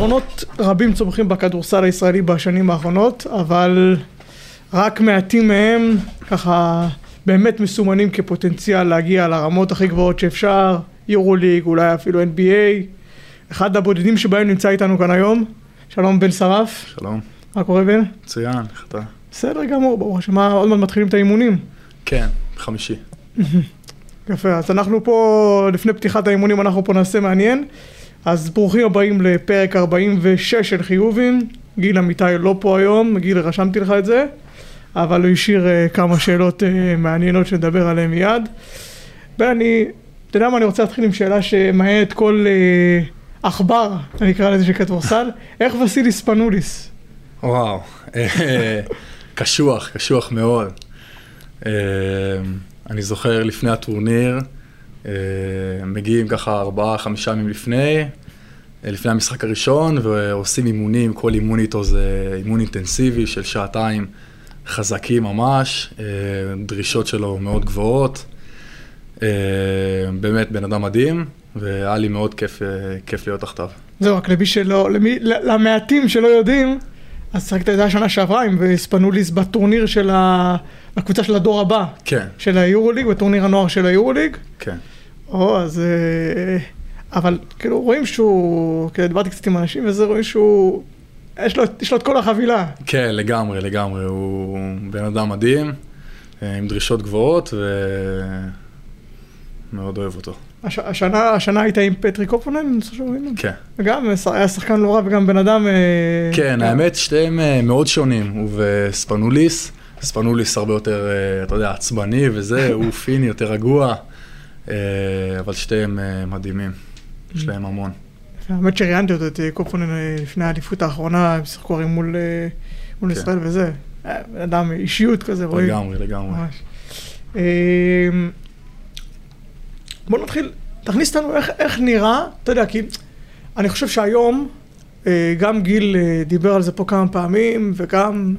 כישרונות רבים צומחים בכדורסל הישראלי בשנים האחרונות, אבל רק מעטים מהם ככה באמת מסומנים כפוטנציאל להגיע לרמות הכי גבוהות שאפשר, יורו ליג, אולי אפילו NBA. אחד הבודדים שבהם נמצא איתנו כאן היום, שלום בן שרף. שלום. מה קורה בן? מצוין, איך אתה? בסדר גמור, ברור השם, עוד מעט מתחילים את האימונים. כן, חמישי. יפה, אז אנחנו פה, לפני פתיחת האימונים אנחנו פה נעשה מעניין. אז ברוכים הבאים לפרק 46 של חיובים. גיל אמיתי לא פה היום, גיל רשמתי לך את זה, אבל הוא השאיר uh, כמה שאלות uh, מעניינות שנדבר עליהן מיד. ואני, אתה יודע מה, אני רוצה להתחיל עם שאלה שמעניינת כל uh, עכבר, אני אקרא לזה של כדורסל, איך וסיליס פנוליס? וואו, קשוח, קשוח מאוד. אני זוכר לפני הטורניר, מגיעים ככה ארבעה, חמישה ימים לפני, לפני המשחק הראשון, ועושים אימונים, כל אימון איתו זה אימון אינטנסיבי של שעתיים, חזקים ממש, דרישות שלו מאוד גבוהות. באמת בן אדם מדהים, והיה לי מאוד כיף, כיף להיות תחתיו. זהו, רק למי שלא, למי, למעטים שלא יודעים, אז שחקת את זה השנה שעברה עם ספנוליס בטורניר של ה... בקבוצה של הדור הבא. כן. של היורוליג, בטורניר הנוער של היורוליג. כן. או, אז... אבל כאילו רואים שהוא, כאילו דיברתי קצת עם אנשים וזה, רואים שהוא, יש לו, יש לו את כל החבילה. כן, לגמרי, לגמרי, הוא בן אדם מדהים, עם דרישות גבוהות ומאוד אוהב אותו. הש, השנה, השנה היית עם פטרי קופונן? כן. וגם היה שחקן לא רע וגם בן אדם... כן, האמת שתיהם מאוד שונים, הוא וספנוליס. ספנוליס הרבה יותר, אתה יודע, עצבני וזה, הוא פיני, יותר רגוע, אבל שתיהם מדהימים. יש להם המון. האמת שראיינתי אותו, את קופונן לפני האליפות האחרונה, הם שיחקו הרי מול מול ישראל וזה. אדם, אישיות כזה, רואים. לגמרי, לגמרי. בוא נתחיל, תכניס אותנו איך, איך נראה, אתה יודע, כי אני חושב שהיום, גם גיל דיבר על זה פה כמה פעמים, וגם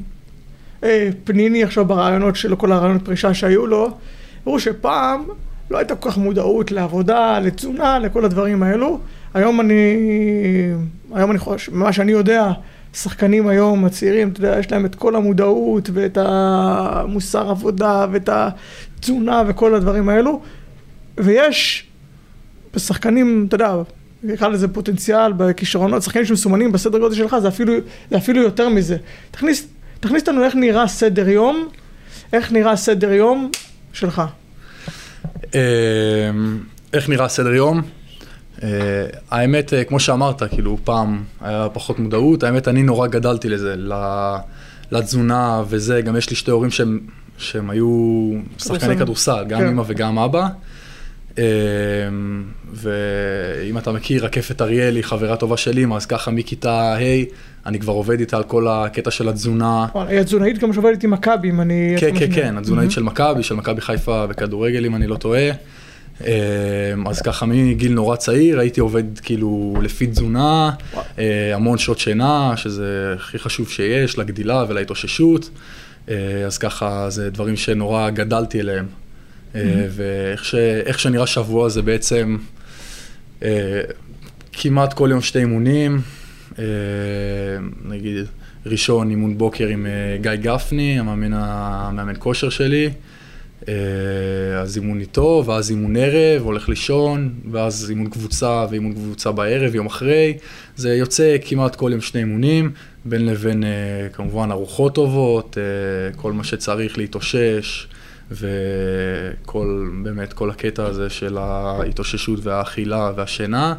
פניני עכשיו ברעיונות שלו, כל הרעיונות פרישה שהיו לו, הראו שפעם לא הייתה כל כך מודעות לעבודה, לתזונה, לכל הדברים האלו. היום אני, היום אני חושב, ממה שאני יודע, שחקנים היום, הצעירים, אתה יודע, יש להם את כל המודעות ואת המוסר עבודה ואת התזונה וכל הדברים האלו. ויש בשחקנים, אתה יודע, נקרא לזה פוטנציאל בכישרונות, שחקנים שמסומנים בסדר גודל שלך, זה אפילו, זה אפילו יותר מזה. תכניס, תכניס אותנו איך נראה סדר יום, איך נראה סדר יום שלך. איך נראה סדר יום? האמת, כמו שאמרת, כאילו פעם היה פחות מודעות, האמת אני נורא גדלתי לזה, לתזונה וזה, גם יש לי שתי הורים שהם, שהם היו שחקני כדורסל, גם אמא וגם אבא. ואם אתה מכיר, רקפת אריאלי, חברה טובה של אמא, אז ככה מכיתה ה' אני כבר עובד איתה על כל הקטע של התזונה. היא התזונאית גם שעובדת עם מכבי, אם אני... כן, כן, כן, התזונאית של מכבי, של מכבי חיפה בכדורגל, אם אני לא טועה. אז ככה מגיל נורא צעיר הייתי עובד כאילו לפי תזונה, המון שעות שינה, שזה הכי חשוב שיש לגדילה ולהתאוששות. אז ככה זה דברים שנורא גדלתי אליהם. ואיך שנראה שבוע זה בעצם כמעט כל יום שתי אימונים. נגיד ראשון אימון בוקר עם גיא גפני, המאמן, המאמן כושר שלי. אז אימון איתו, ואז אימון ערב, הולך לישון, ואז אימון קבוצה ואימון קבוצה בערב, יום אחרי. זה יוצא כמעט כל יום שני אימונים, בין לבין כמובן ארוחות טובות, כל מה שצריך להתאושש. וכל, באמת, כל הקטע הזה של ההתאוששות והאכילה והשינה.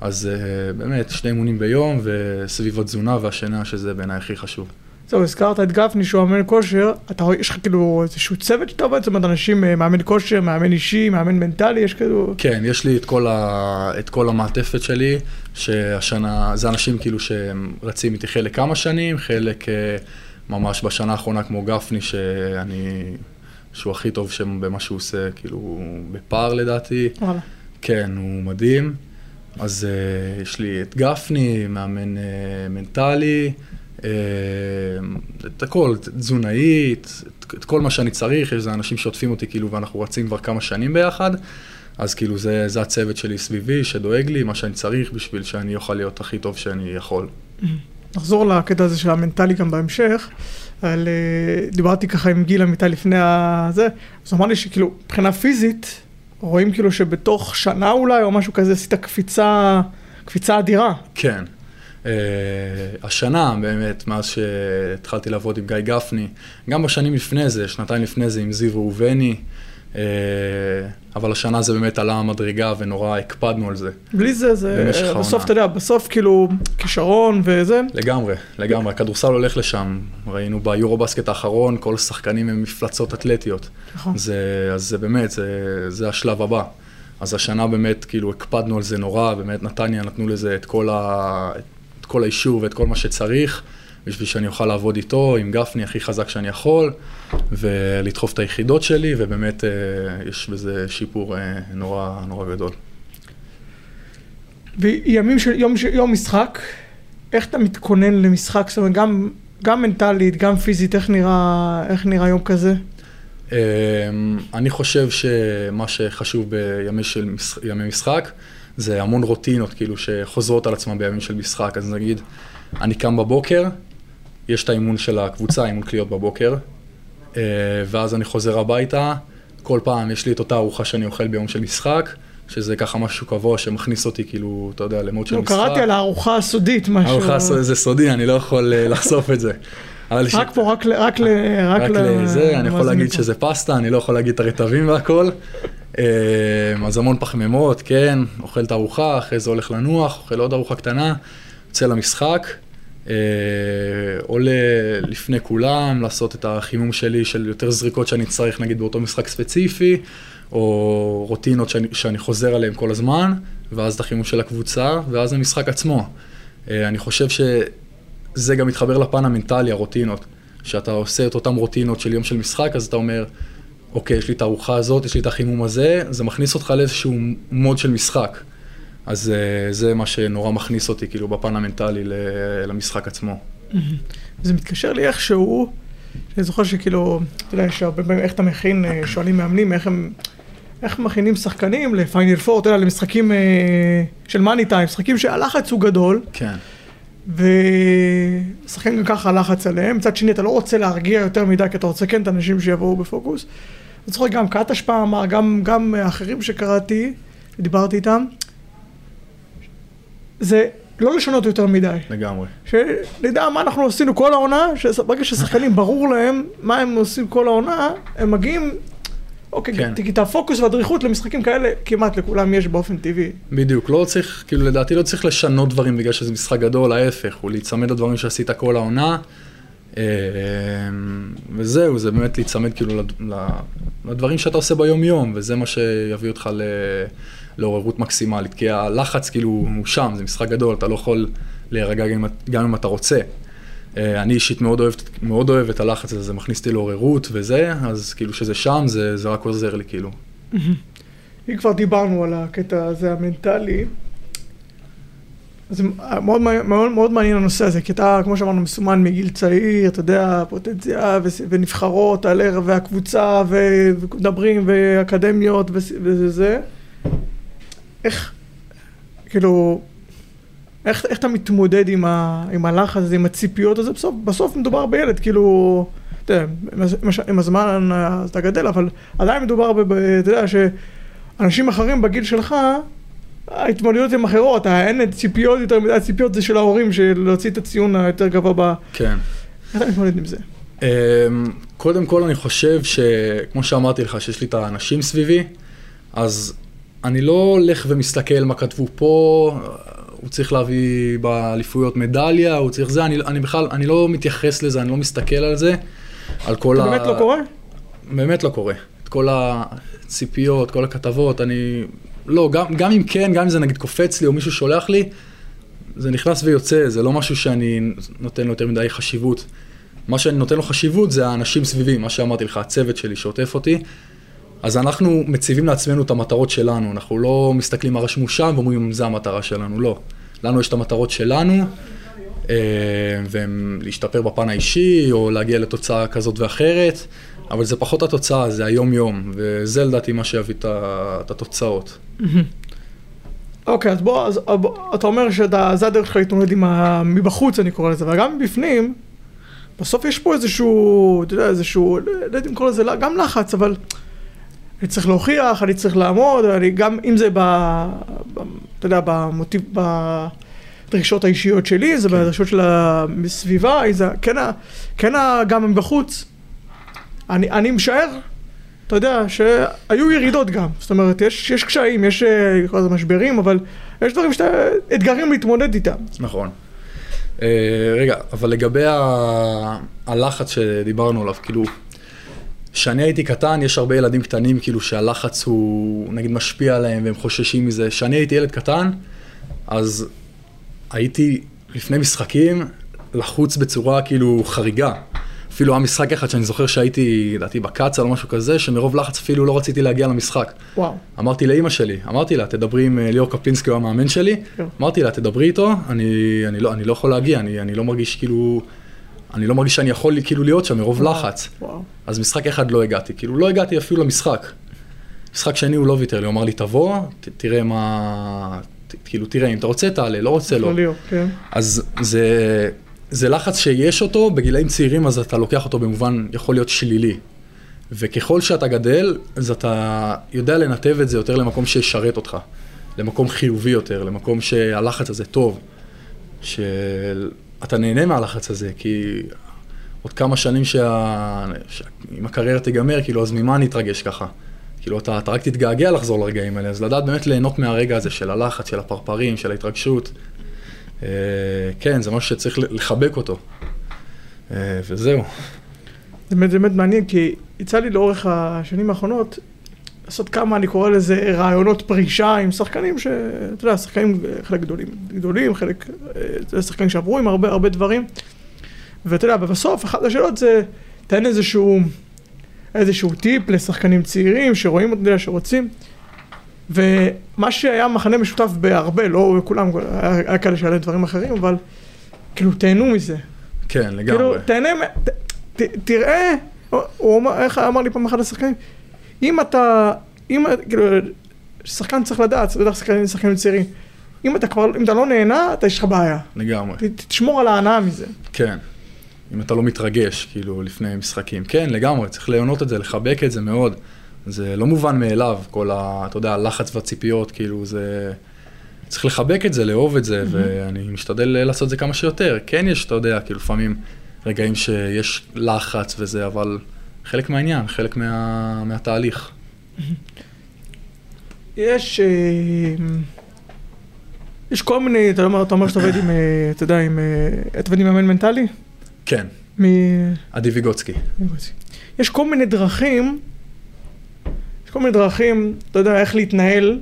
אז באמת, שני אימונים ביום, וסביב התזונה והשינה, שזה בעיניי הכי חשוב. זהו, הזכרת את גפני שהוא מאמן כושר, אתה רואה, יש לך כאילו איזשהו צוות שאתה עובד? זאת אומרת, אנשים, מאמן כושר, מאמן אישי, מאמן מנטלי, יש כאילו... כן, יש לי את כל, ה... את כל המעטפת שלי, שהשנה, זה אנשים כאילו שהם רצים איתי חלק כמה שנים, חלק ממש בשנה האחרונה כמו גפני, שאני... שהוא הכי טוב שם במה שהוא עושה, כאילו, הוא בפער לדעתי. וואלה. כן, הוא מדהים. אז uh, יש לי את גפני, מאמן uh, מנטלי, uh, את הכל, תזונאית, את, את כל מה שאני צריך, יש אנשים שעוטפים אותי כאילו ואנחנו רצים כבר כמה שנים ביחד. אז כאילו זה, זה הצוות שלי סביבי, שדואג לי, מה שאני צריך בשביל שאני אוכל להיות הכי טוב שאני יכול. נחזור לקטע הזה של המנטלי גם בהמשך. על, אה, דיברתי ככה עם גיל אמיתי לפני הזה, אז הוא אמר לי שכאילו, מבחינה פיזית, רואים כאילו שבתוך שנה אולי, או משהו כזה, עשית קפיצה, קפיצה אדירה. כן. Uh, השנה באמת, מאז שהתחלתי לעבוד עם גיא גפני, גם בשנים לפני זה, שנתיים לפני זה עם זיו ראובני, uh, אבל השנה זה באמת עלה המדרגה ונורא הקפדנו על זה. בלי זה, זה בסוף, אתה יודע, בסוף כאילו כישרון וזה. לגמרי, לגמרי, הכדורסל הולך לשם. ראינו ביורו בסקט האחרון, כל השחקנים הם מפלצות אתלטיות. נכון. זה, אז זה באמת, זה, זה השלב הבא. אז השנה באמת, כאילו, הקפדנו על זה נורא, באמת נתניה נתנו לזה את כל, ה, את כל האישור ואת כל מה שצריך. בשביל שאני אוכל לעבוד איתו, עם גפני הכי חזק שאני יכול, ולדחוף את היחידות שלי, ובאמת אה, יש בזה שיפור אה, נורא, נורא גדול. וימים של יום, יום משחק, איך אתה מתכונן למשחק? זאת אומרת, גם, גם מנטלית, גם פיזית, איך נראה, איך נראה יום כזה? אמ, אני חושב שמה שחשוב בימי של ימי משחק זה המון רוטינות, כאילו, שחוזרות על עצמם בימים של משחק. אז נגיד, אני קם בבוקר, יש את האימון של הקבוצה, אימון קליות בבוקר, אה, ואז אני חוזר הביתה, כל פעם יש לי את אותה ארוחה שאני אוכל ביום של משחק, שזה ככה משהו קבוע שמכניס אותי כאילו, אתה יודע, למוד של לא, משחק. קראתי על הארוחה הסודית משהו. הארוחה הסודית זה סודי, אני לא יכול אה, לחשוף את זה. רק פה, רק ל... רק ל... רק לזה, אני יכול להגיד שזה פסטה, אני לא יכול להגיד את הרטבים והכל. אה, אז המון פחמימות, כן, אוכל את הארוחה, אחרי זה הולך לנוח, אוכל עוד ארוחה קטנה, יוצא למשחק. אה, עולה לפני כולם, לעשות את החימום שלי של יותר זריקות שאני צריך נגיד באותו משחק ספציפי, או רוטינות שאני, שאני חוזר עליהן כל הזמן, ואז את החימום של הקבוצה, ואז המשחק עצמו. אה, אני חושב שזה גם מתחבר לפן המנטלי, הרוטינות. שאתה עושה את אותן רוטינות של יום של משחק, אז אתה אומר, אוקיי, יש לי את הארוחה הזאת, יש לי את החימום הזה, זה מכניס אותך לאיזשהו מוד של משחק. אז אה, זה מה שנורא מכניס אותי, כאילו, בפן המנטלי למשחק עצמו. זה מתקשר לי איכשהו, אני זוכר שכאילו, אתה יודע, שהרבה איך אתה מכין, אה, שואלים מאמנים, איך הם... איך מכינים שחקנים לפיינל פור, אתה יודע, למשחקים אה, של מאני טיים, משחקים שהלחץ הוא גדול. כן. ושחקן גם ככה לחץ עליהם, מצד שני אתה לא רוצה להרגיע יותר מדי, כי אתה רוצה כן את האנשים שיבואו בפוקוס. אני זוכר גם קטש פעם אמר, גם, גם אחרים שקראתי, דיברתי איתם, זה לא לשנות יותר מדי. לגמרי. שנדע מה אנחנו עשינו כל העונה, שברגע ששחקנים ברור להם מה הם עושים כל העונה, הם מגיעים, אוקיי, כן. כי את הפוקוס והדריכות למשחקים כאלה כמעט לכולם יש באופן טבעי. בדיוק, לא צריך, כאילו לדעתי לא צריך לשנות דברים בגלל שזה משחק גדול, ההפך, הוא להיצמד לדברים שעשית כל העונה. אה, וזהו, זה באמת להיצמד כאילו לדברים שאתה עושה ביום יום, וזה מה שיביא אותך ל... לעוררות מקסימלית, כי הלחץ כאילו הוא שם, זה משחק גדול, אתה לא יכול להירגע גם, גם אם אתה רוצה. אה, אני אישית מאוד אוהב, מאוד אוהב את הלחץ הזה, זה מכניס אותי לעוררות וזה, אז כאילו שזה שם, זה, זה רק עוזר לי כאילו. אם כבר דיברנו על הקטע הזה המנטלי, אז מאוד, מאוד, מאוד מעניין הנושא הזה, כי אתה, כמו שאמרנו, מסומן מגיל צעיר, אתה יודע, פוטנציאל ונבחרות, על ערב והקבוצה, ומדברים, ואקדמיות וזה. איך, כאילו, איך, איך אתה מתמודד עם, ה, עם הלחץ עם הציפיות הזה? בסוף, בסוף מדובר בילד, כאילו, אתה יודע, עם הזמן אתה גדל, אבל עדיין מדובר, ב, אתה יודע, שאנשים אחרים בגיל שלך, ההתמודדויות הן אחרות, אין ציפיות יותר מדי, הציפיות זה של ההורים, של להוציא את הציון היותר גבוה ב... כן. איך אתה מתמודד עם זה? אמ, קודם כל אני חושב שכמו שאמרתי לך, שיש לי את האנשים סביבי, אז אני לא הולך ומסתכל מה כתבו פה, הוא צריך להביא באליפויות מדליה, הוא צריך זה, אני, אני בכלל, אני לא מתייחס לזה, אני לא מסתכל על זה, על כל ה... באמת לא קורה? באמת לא קורה. את כל הציפיות, כל הכתבות, אני... לא, גם, גם אם כן, גם אם זה נגיד קופץ לי או מישהו שולח לי, זה נכנס ויוצא, זה לא משהו שאני נותן לו יותר מדי חשיבות. מה שאני נותן לו חשיבות זה האנשים סביבי, מה שאמרתי לך, הצוות שלי שעוטף אותי. אז אנחנו מציבים לעצמנו את המטרות שלנו, אנחנו לא מסתכלים מה רשמו שם ואומרים, זה המטרה שלנו, לא. לנו יש את המטרות שלנו, אה, והן להשתפר בפן האישי, או להגיע לתוצאה כזאת ואחרת. אבל זה פחות התוצאה, זה היום-יום, וזה לדעתי מה שיביא את התוצאות. אוקיי, אז בוא, אז בוא, אתה אומר שזה הדרך שלך להתמודד עם ה... מבחוץ, אני קורא לזה, וגם מבפנים, בסוף יש פה איזשהו, אתה יודע, איזשהו, לא יודע אם לקרוא לזה, גם לחץ, אבל אני צריך להוכיח, אני צריך לעמוד, אני גם, אם זה ב... ב אתה יודע, במוטיב, בדרישות האישיות שלי, זה בדרישות של הסביבה, זה כן, כן גם מבחוץ. אני, אני משער, אתה יודע, שהיו ירידות גם. זאת אומרת, יש, יש קשיים, יש אה, נקרא לזה משברים, אבל יש דברים שאתה, אתגרים להתמודד איתם. נכון. אה, רגע, אבל לגבי ה- הלחץ שדיברנו עליו, כאילו, כשאני הייתי קטן, יש הרבה ילדים קטנים, כאילו, שהלחץ הוא, נגיד, משפיע עליהם והם חוששים מזה. כשאני הייתי ילד קטן, אז הייתי לפני משחקים לחוץ בצורה כאילו חריגה. אפילו היה משחק אחד שאני זוכר שהייתי, לדעתי, בקצ"ל או משהו כזה, שמרוב לחץ אפילו לא רציתי להגיע למשחק. וואו. אמרתי לאימא שלי, אמרתי לה, תדברי עם אה, ליאור קפלינסקי, הוא המאמן שלי, כן. אמרתי לה, תדברי איתו, אני, אני, לא, אני לא יכול להגיע, אני, אני לא מרגיש כאילו, אני לא מרגיש שאני יכול כאילו להיות שם מרוב לחץ. וואו. אז משחק אחד לא הגעתי, כאילו לא הגעתי אפילו למשחק. משחק שני הוא לא ויתר לי, הוא אמר לי, תבוא, ת, תראה מה, ת, כאילו תראה, אם אתה רוצה תעלה, לא רוצה לא. כן. אז זה, זה לחץ שיש אותו, בגילאים צעירים אז אתה לוקח אותו במובן יכול להיות שלילי. וככל שאתה גדל, אז אתה יודע לנתב את זה יותר למקום שישרת אותך. למקום חיובי יותר, למקום שהלחץ הזה טוב. שאתה נהנה מהלחץ הזה, כי עוד כמה שנים שה... שה... אם הקריירה תיגמר, כאילו, אז ממה אני אתרגש ככה? כאילו, אתה, אתה רק תתגעגע לחזור לרגעים האלה, אז לדעת באמת ליהנות מהרגע הזה של הלחץ, של הפרפרים, של ההתרגשות. אה, כן, זה משהו שצריך לחבק אותו. אה, וזהו. זה באמת, באמת מעניין, כי יצא לי לאורך השנים האחרונות לעשות כמה, אני קורא לזה, רעיונות פרישה עם שחקנים ש... אתה יודע, שחקנים חלק גדולים, גדולים, חלק... אה, זה שחקנים שעברו עם הרבה הרבה דברים. ואתה יודע, ובסוף, אחת השאלות זה, תן איזשהו, איזשהו טיפ לשחקנים צעירים שרואים, יודע, שרוצים. ומה שהיה מכנה משותף בהרבה, לא בכולם, היה, כאלה שהיה דברים אחרים, אבל כאילו, תהנו מזה. כן, לגמרי. כאילו, תהנה, ת, ת, תראה, הוא אומר, איך אמר לי פעם אחד השחקנים, אם אתה, אם, כאילו, שחקן צריך לדעת, בטח שחקנים, שחקנים צעירים, אם אתה כבר, אם אתה לא נהנה, אתה יש לך בעיה. לגמרי. ת, תשמור על ההנאה מזה. כן. אם אתה לא מתרגש, כאילו, לפני משחקים. כן, לגמרי, צריך ליהנות את זה, לחבק את זה מאוד. זה לא מובן מאליו, כל ה... אתה יודע, הלחץ והציפיות, כאילו, זה... צריך לחבק את זה, לאהוב את זה, ואני משתדל לעשות את זה כמה שיותר. כן יש, אתה יודע, כאילו, לפעמים רגעים שיש לחץ וזה, אבל חלק מהעניין, חלק מה... מהתהליך. יש, אה, יש כל מיני, אתה אומר, אתה אומר שאתה עובד עם, אה, אתה יודע, עם, אה, אתה עובד עם מאמן מנטלי? כן, מ... עדי ויגוצקי. יש כל מיני דרכים, יש כל מיני דרכים, אתה יודע, איך להתנהל,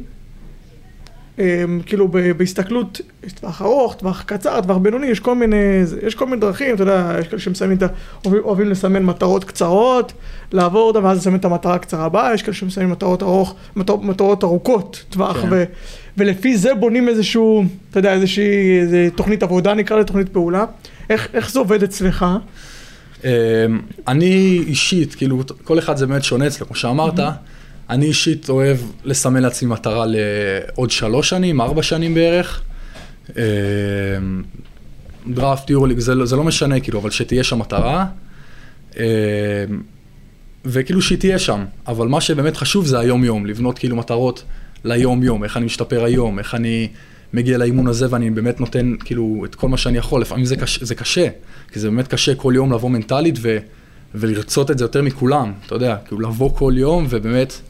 כאילו ב- בהסתכלות, יש טווח ארוך, טווח קצר, טווח בינוני, יש כל מיני, יש כל מיני דרכים, אתה יודע, יש כאלה שמסיימים את ה... אוהבים, לסמן מטרות קצרות, לעבור אותן ואז לסמן את המטרה הקצרה הבאה, יש כאלה שמסיימים מטרות ארוך, מטרות, מטרות ארוכות טווח, כן. ו, ולפי זה בונים איזשהו, אתה יודע, איזושהי איזה תוכנית עבודה נקרא לתוכנית פעולה. איך, איך זה עובד אצלך? אמ, אני אישית, כאילו, כל אחד זה באמת שונה אצלו, כמו שאמרת, אני אישית אוהב לסמן לעצמי מטרה לעוד שלוש שנים, ארבע שנים בערך. דראפט, יורוליג, זה, לא- זה לא משנה, כאילו, אבל שתהיה שם מטרה. אמ, וכאילו שהיא תהיה שם, אבל מה שבאמת חשוב זה היום-יום, לבנות כאילו מטרות ליום-יום, איך אני משתפר היום, איך אני מגיע לאימון הזה ואני באמת נותן כאילו את כל מה שאני יכול, לפעמים זה קשה, זה קשה כי זה באמת קשה כל יום לבוא מנטלית ו, ולרצות את זה יותר מכולם, אתה יודע, כאילו לבוא כל יום ובאמת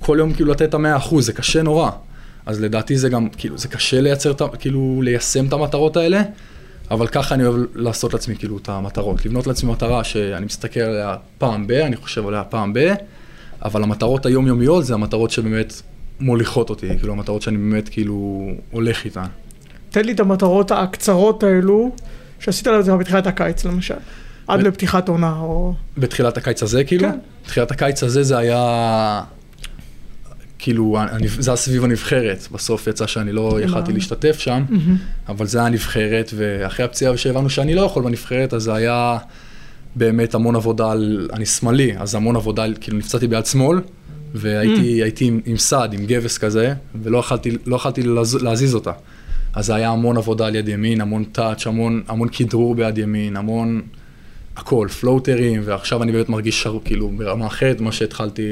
כל יום כאילו לתת את המאה אחוז, זה קשה נורא. אז לדעתי זה גם, כאילו, זה קשה לייצר, כאילו, ליישם את המטרות האלה, אבל ככה אני אוהב לעשות לעצמי כאילו את המטרות. לבנות לעצמי מטרה שאני מסתכל עליה פעם ב, אני חושב עליה פעם ב, אבל המטרות היומיומיות זה המטרות שבאמת מוליכות אותי, כאילו המטרות שאני באמת כאילו הולך איתן. תן לי את המטרות הקצרות האלו שעשית לזה בתחילת הקיץ למשל, עד לפתיחת עונה או... בתחילת הקיץ הזה כאילו? כן. בתחילת הקיץ הזה זה היה... כאילו, אני- זה היה סביב הנבחרת, בסוף יצא שאני לא יכלתי להשתתף שם, אבל זה היה נבחרת, ואחרי הפציעה שהבנו שאני לא יכול בנבחרת, אז זה היה באמת המון עבודה על, אני שמאלי, אז המון עבודה, כאילו נפצעתי ביד שמאל, והייתי הייתי עם, עם סד, עם גבס כזה, ולא יכלתי, לא יכלתי לז, להזיז אותה. אז זה היה המון עבודה על יד ימין, המון טאץ', המון, המון כדרור ביד ימין, המון הכל, פלוטרים, ועכשיו אני באמת מרגיש שר, כאילו ברמה אחרת ממה שהתחלתי,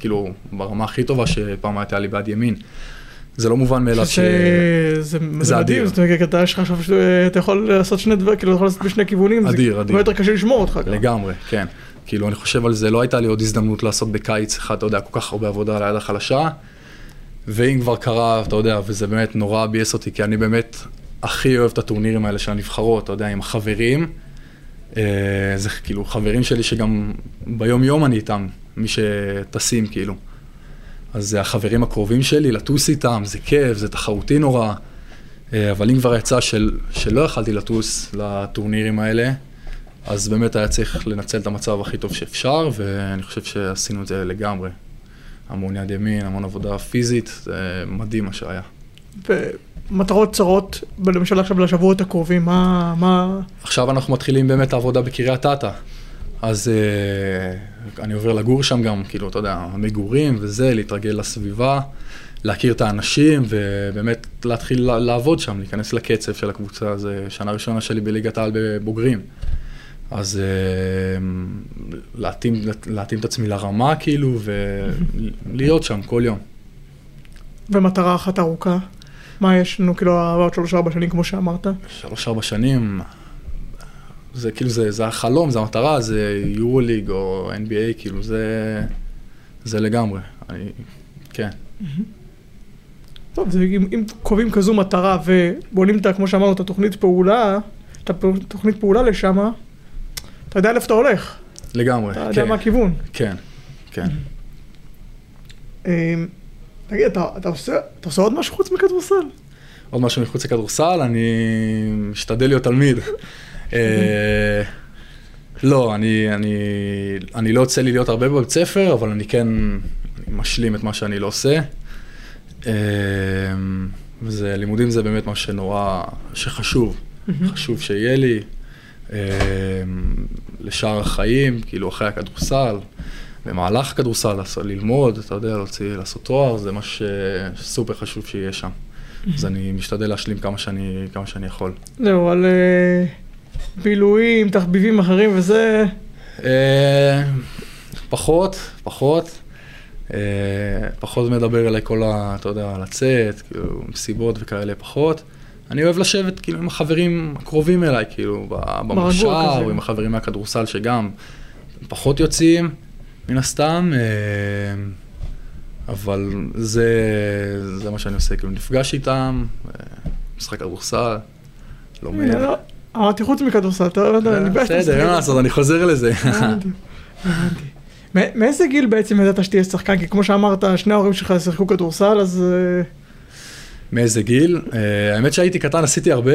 כאילו ברמה הכי טובה שפעם הייתה לי ביד ימין. זה לא מובן מאליו ש... זה זה מדהים. זאת אומרת, אתה יש לך עכשיו, שאתה יכול לעשות שני דברים, כאילו, אתה יכול לעשות בשני כיוונים, אדיר, זה אדיר. יותר קשה לשמור אותך. לגמרי, כן. כאילו, אני חושב על זה, לא הייתה לי עוד הזדמנות לעשות בקיץ אחד, אתה יודע, כל כך הרבה עבודה על היד החלשה. ואם כבר קרה, אתה יודע, וזה באמת נורא ביאס אותי, כי אני באמת הכי אוהב את הטורנירים האלה של הנבחרות, אתה יודע, עם החברים. אה, זה כאילו חברים שלי שגם ביום-יום אני איתם, מי שטסים, כאילו. אז זה החברים הקרובים שלי, לטוס איתם, זה כיף, זה תחרותי נורא. אה, אבל אם כבר יצא של, שלא יכלתי לטוס לטורנירים האלה, אז באמת היה צריך לנצל את המצב הכי טוב שאפשר, ואני חושב שעשינו את זה לגמרי. המון יד ימין, המון עבודה פיזית, זה מדהים מה שהיה. ומטרות צרות, למשל עכשיו לשבועות הקרובים, מה, מה, עכשיו אנחנו מתחילים באמת העבודה בקריית אתא. אז uh, אני עובר לגור שם גם, כאילו, אתה יודע, המגורים וזה, להתרגל לסביבה, להכיר את האנשים ובאמת להתחיל לה- לעבוד שם, להיכנס לקצב של הקבוצה, זה שנה ראשונה שלי בליגת העל בבוגרים. אז uh, להתאים, להתאים את עצמי לרמה, כאילו, ולהיות שם כל יום. ומטרה אחת ארוכה? מה יש לנו, כאילו, בעוד שלוש-ארבע שנים, כמו שאמרת? שלוש-ארבע שנים, זה כאילו, זה, זה החלום, זה המטרה, זה יורו-ליג או NBA, כאילו, זה, זה לגמרי. אני, כן. טוב, זה, אם, אם קובעים כזו מטרה ובונים את, כמו שאמרנו, את התוכנית פעולה, את התוכנית פעולה לשם, אתה יודע לאיפה אתה הולך, לגמרי, אתה כן, יודע מה הכיוון. כן, כן. תגיד, אתה, אתה, עושה, אתה עושה עוד משהו חוץ מכדורסל? עוד משהו מחוץ לכדורסל, אני משתדל להיות תלמיד. אה, לא, אני, אני, אני לא יוצא לי להיות הרבה בבית ספר, אבל אני כן אני משלים את מה שאני לא עושה. אה, וזה, לימודים זה באמת מה שנורא, שחשוב, חשוב שיהיה לי. אה, לשאר החיים, כאילו אחרי הכדורסל, במהלך הכדורסל, לעשות- ללמוד, אתה יודע, להוציא, לעשות תואר, זה מה שסופר חשוב שיהיה שם. אז אני משתדל להשלים כמה שאני, כמה שאני יכול. זהו, על אה, בילויים, תחביבים אחרים וזה, אה, פחות, פחות. אה, פחות מדבר אליי כל ה... אתה יודע, לצאת, כאילו, מסיבות וכאלה, פחות. אני אוהב לשבת כאילו עם החברים הקרובים אליי, כאילו, במושב. או עם החברים מהכדורסל שגם פחות יוצאים, מן הסתם. אה, אבל זה, זה מה שאני עושה, כאילו, נפגש איתם, אה, משחק כדורסל, לומד. לא, אמרתי חוץ מכדורסל, אתה לא יודע, אני שאתה בסדר, אין. מה לעשות, אני חוזר לזה. הבנתי, הבנתי. מא- מאיזה גיל בעצם ידעת שתהיה שחקן? כי כמו שאמרת, שני ההורים שלך שיחקו כדורסל, אז אה, מאיזה גיל? האמת שהייתי קטן, עשיתי הרבה,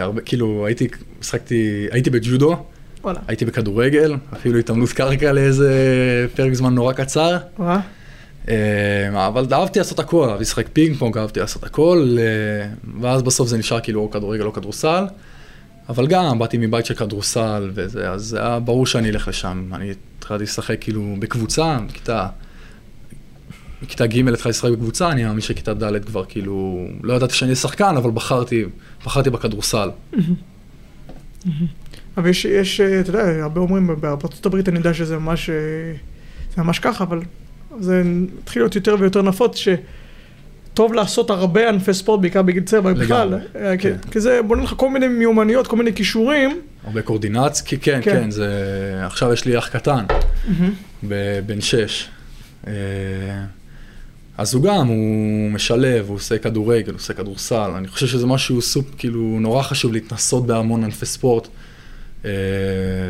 הרבה, כאילו, הייתי, משחקתי, הייתי בג'ודו, וואלה. הייתי בכדורגל, אפילו התאמנות קרקע לאיזה פרק זמן נורא קצר. וואה. Uh, אבל אהבתי לעשות הכל, אהבתי לשחק פינג פונג, אהבתי לעשות הכל, uh, ואז בסוף זה נשאר כאילו או כדורגל או כדורסל. אבל גם באתי מבית של כדורסל וזה, אז היה ברור שאני אלך לשם. אני התחלתי לשחק כאילו בקבוצה, בכיתה, בכיתה ג' התחלתי לשחק בקבוצה, אני מאמין שכיתה ד' כבר כאילו, לא ידעתי שאני אהיה שחקן, אבל בחרתי, בחרתי בכדורסל. אבל יש, יש, אה, אתה יודע, הרבה אומרים, בארצות הברית אני יודע שזה ממש, אה, זה ממש ככה, אבל זה התחיל להיות יותר ויותר נפוץ, שטוב לעשות הרבה ענפי ספורט, בעיקר בגיל אבל בכלל, אה, כי- כן. כי זה בונה לך כל מיני מיומנויות, כל מיני כישורים. הרבה קורדינציה, כי כן, כן. כן, זה... עכשיו יש לי אח קטן, ב- בן שש. אז הוא גם, הוא משלב, הוא עושה כדורגל, הוא עושה כדורסל. אני חושב שזה משהו סופ, כאילו, נורא חשוב להתנסות בהמון ענפי ספורט,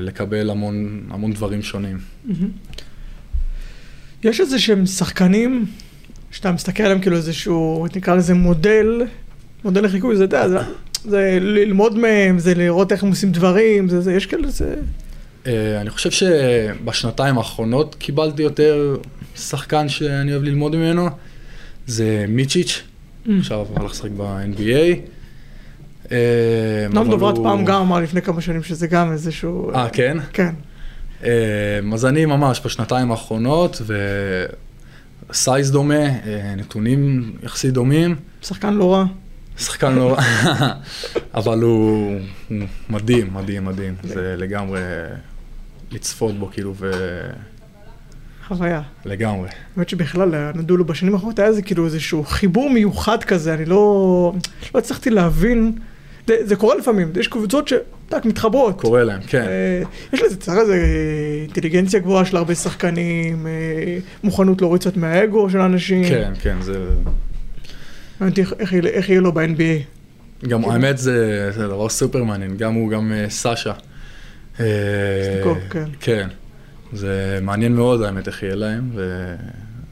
לקבל המון, המון דברים שונים. יש איזה שהם שחקנים, שאתה מסתכל עליהם כאילו איזשהו, נקרא לזה מודל, מודל לחיקוי, זה, אתה יודע, זה, זה ללמוד מהם, זה לראות איך הם עושים דברים, זה, זה, יש כאלה, זה... אה, אני חושב שבשנתיים האחרונות קיבלתי יותר שחקן שאני אוהב ללמוד ממנו, זה מיצ'יץ', עכשיו הלך לשחק ב-NBA. אה, נועם דוברת פעם גם אמר לפני כמה שנים שזה גם איזשהו... אה, כן? כן. אה, אז אני ממש בשנתיים האחרונות, וסייז דומה, אה, נתונים יחסית דומים. שחקן לא רע. שחקן לא רע, אבל הוא, הוא מדהים, מדהים, מדהים. זה לגמרי לצפות בו, כאילו, ו... חוויה. לגמרי. האמת שבכלל, נדעו לו בשנים האחרונות היה איזה כאילו איזשהו חיבור מיוחד כזה, אני לא, לא הצלחתי להבין. זה, זה קורה לפעמים, יש קבוצות שטק מתחברות. קורה להם, כן. אה, יש לזה, צריך איזה אינטליגנציה גבוהה של הרבה שחקנים, אה, מוכנות להוריד קצת מהאגו של האנשים. כן, כן, זה... מעניין איך, איך, איך יהיה לו ב-NBA. גם האמת זה, זה דבר סופר מעניין, גם הוא, גם אה, סשה. אה, סטיקוב, כן. כן. זה מעניין מאוד האמת איך יהיה להם,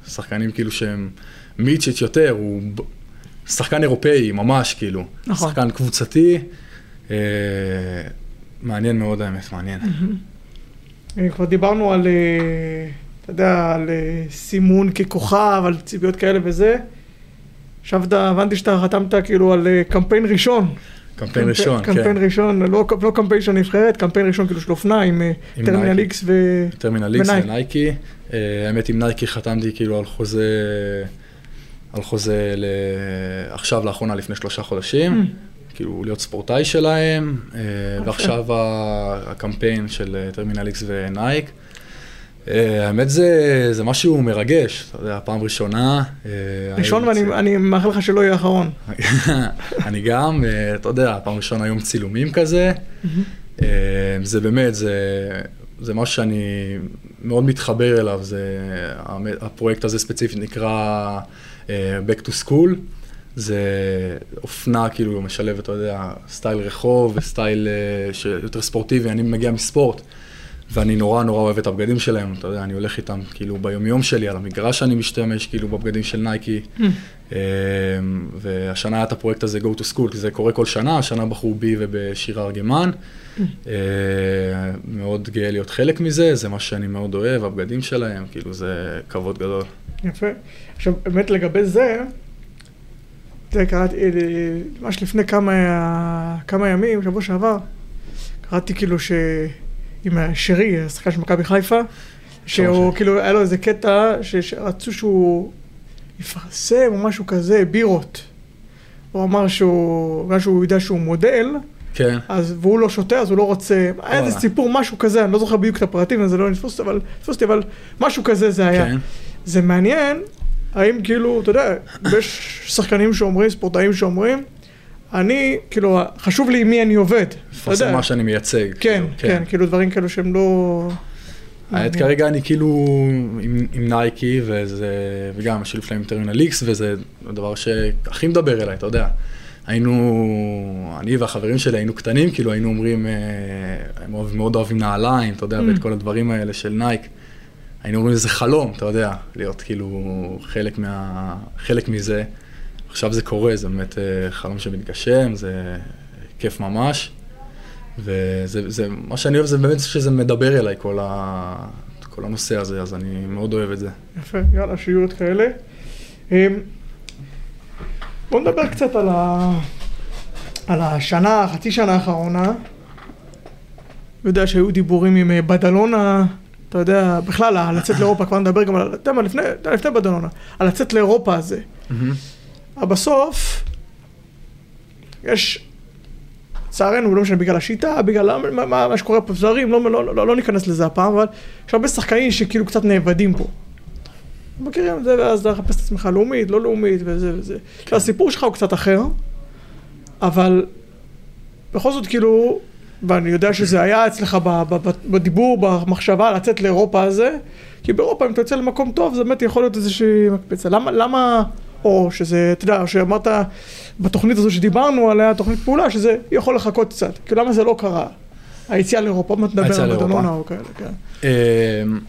ושחקנים כאילו שהם מיצ'יץ' יותר, הוא שחקן אירופאי ממש כאילו. נכון. שחקן קבוצתי, אה, מעניין מאוד האמת, מעניין. אה, כבר דיברנו על, אה, אתה יודע, על אה, סימון ככוכב, על ציפיות כאלה וזה. עכשיו הבנתי שאתה חתמת כאילו על קמפיין ראשון. קמפיין ראשון, קמפיין כן. ראשון, לא, לא קמפיין של הנבחרת, קמפיין ראשון כאילו של אופנה עם, עם טרמינל. איקס ו... טרמינל איקס ונייק. ונייקי. האמת עם נייקי חתמתי כאילו על חוזה, על חוזה ל... עכשיו לאחרונה לפני שלושה חודשים. כאילו להיות ספורטאי שלהם, אה, ועכשיו הקמפיין של אה, טרמינל איקס ונייק. אה, האמת זה, זה משהו מרגש, אתה יודע, פעם ראשונה. ראשון ואני אני מאחל לך שלא יהיה אחרון. אני גם, אתה יודע, פעם ראשונה היום צילומים כזה. אה, זה באמת, זה, זה משהו שאני מאוד מתחבר אליו, זה, הפרויקט הזה ספציפית נקרא Back to School. זה אופנה כאילו משלבת, אתה יודע, סטייל רחוב וסטייל אה, שיותר ספורטיבי, אני מגיע מספורט. ואני נורא נורא אוהב את הבגדים שלהם, אתה יודע, אני הולך איתם כאילו ביומיום שלי, על המגרש אני משתמש כאילו בבגדים של נייקי. אה, והשנה היה את הפרויקט הזה Go to School, כי זה קורה כל שנה, השנה בחרו בי ובשירה ארגמן. אה, מאוד גאה להיות חלק מזה, זה מה שאני מאוד אוהב, הבגדים שלהם, כאילו זה כבוד גדול. יפה. עכשיו, באמת לגבי זה, זה קראתי, אה, ממש לפני כמה, כמה ימים, שבוע שעבר, קראתי כאילו ש... עם שרי, השחקן של מכבי חיפה, שהוא שרי. כאילו, היה לו איזה קטע שרצו שהוא יפרסם או משהו כזה, בירות. הוא אמר שהוא, בגלל שהוא יודע שהוא מודל, כן, אז, והוא לא שותה, אז הוא לא רוצה, היה איזה. סיפור, משהו כזה, אני לא זוכר בדיוק את הפרטים, אז זה לא נתפוס אבל, תפוס אבל משהו כזה זה היה. כן. זה מעניין, האם כאילו, אתה יודע, יש שחקנים שאומרים, ספורטאים שאומרים, אני, כאילו, חשוב לי עם מי אני עובד. לפרסם. מה שאני מייצג. כן, כאילו, כן, כאילו דברים כאלו שהם לא... האמת. כרגע אני כאילו עם, עם נייקי, וזה, וגם השילוב שלהם עם טרמינל איקס, וזה הדבר שהכי מדבר אליי, אתה יודע. היינו, אני והחברים שלי היינו קטנים, כאילו היינו אומרים, אה, הם אוהב, מאוד אוהבים נעליים, אתה יודע, Mm. ואת כל הדברים האלה של נייק. היינו אומרים, זה חלום, אתה יודע, להיות כאילו חלק, מה, חלק מזה. עכשיו זה קורה, זה באמת אה, חלום שמתגשם, זה כיף ממש. וזה, זה, מה שאני אוהב זה באמת שזה מדבר אליי, כל, ה, כל הנושא הזה, אז אני מאוד אוהב את זה. יפה, יאללה, שיהיו עוד כאלה. אמ, בואו נדבר קצת על, ה... על השנה, חצי שנה האחרונה. אני יודע שהיו דיבורים עם אה, בדלונה, אתה יודע, בכלל, על לצאת לאירופה, כבר נדבר גם על, אתה יודע מה, לפני, לפני בדלונה, על לצאת לאירופה הזה. אבל בסוף, יש, לצערנו, לא משנה, בגלל השיטה, בגלל מה, מה, מה שקורה פה, זרים, לא, לא, לא, לא ניכנס לזה הפעם, אבל יש הרבה שחקנים שכאילו קצת נאבדים פה. מכירים את זה, ואז אתה מחפש את עצמך לאומית, לא לאומית, וזה וזה. כן. הסיפור שלך הוא קצת אחר, אבל בכל זאת כאילו, ואני יודע שזה היה אצלך בדיבור, במחשבה לצאת לאירופה הזה, כי באירופה אם אתה יוצא למקום טוב, זה באמת יכול להיות איזושהי מקפצה. למה, למה, או שזה, אתה יודע, שאמרת בתוכנית הזו שדיברנו עליה, תוכנית פעולה, שזה יכול לחכות קצת. כאילו למה זה לא קרה? היציאה לאירופה, נדבר היציאה על. בדלונה או כאלה, כן. אמ,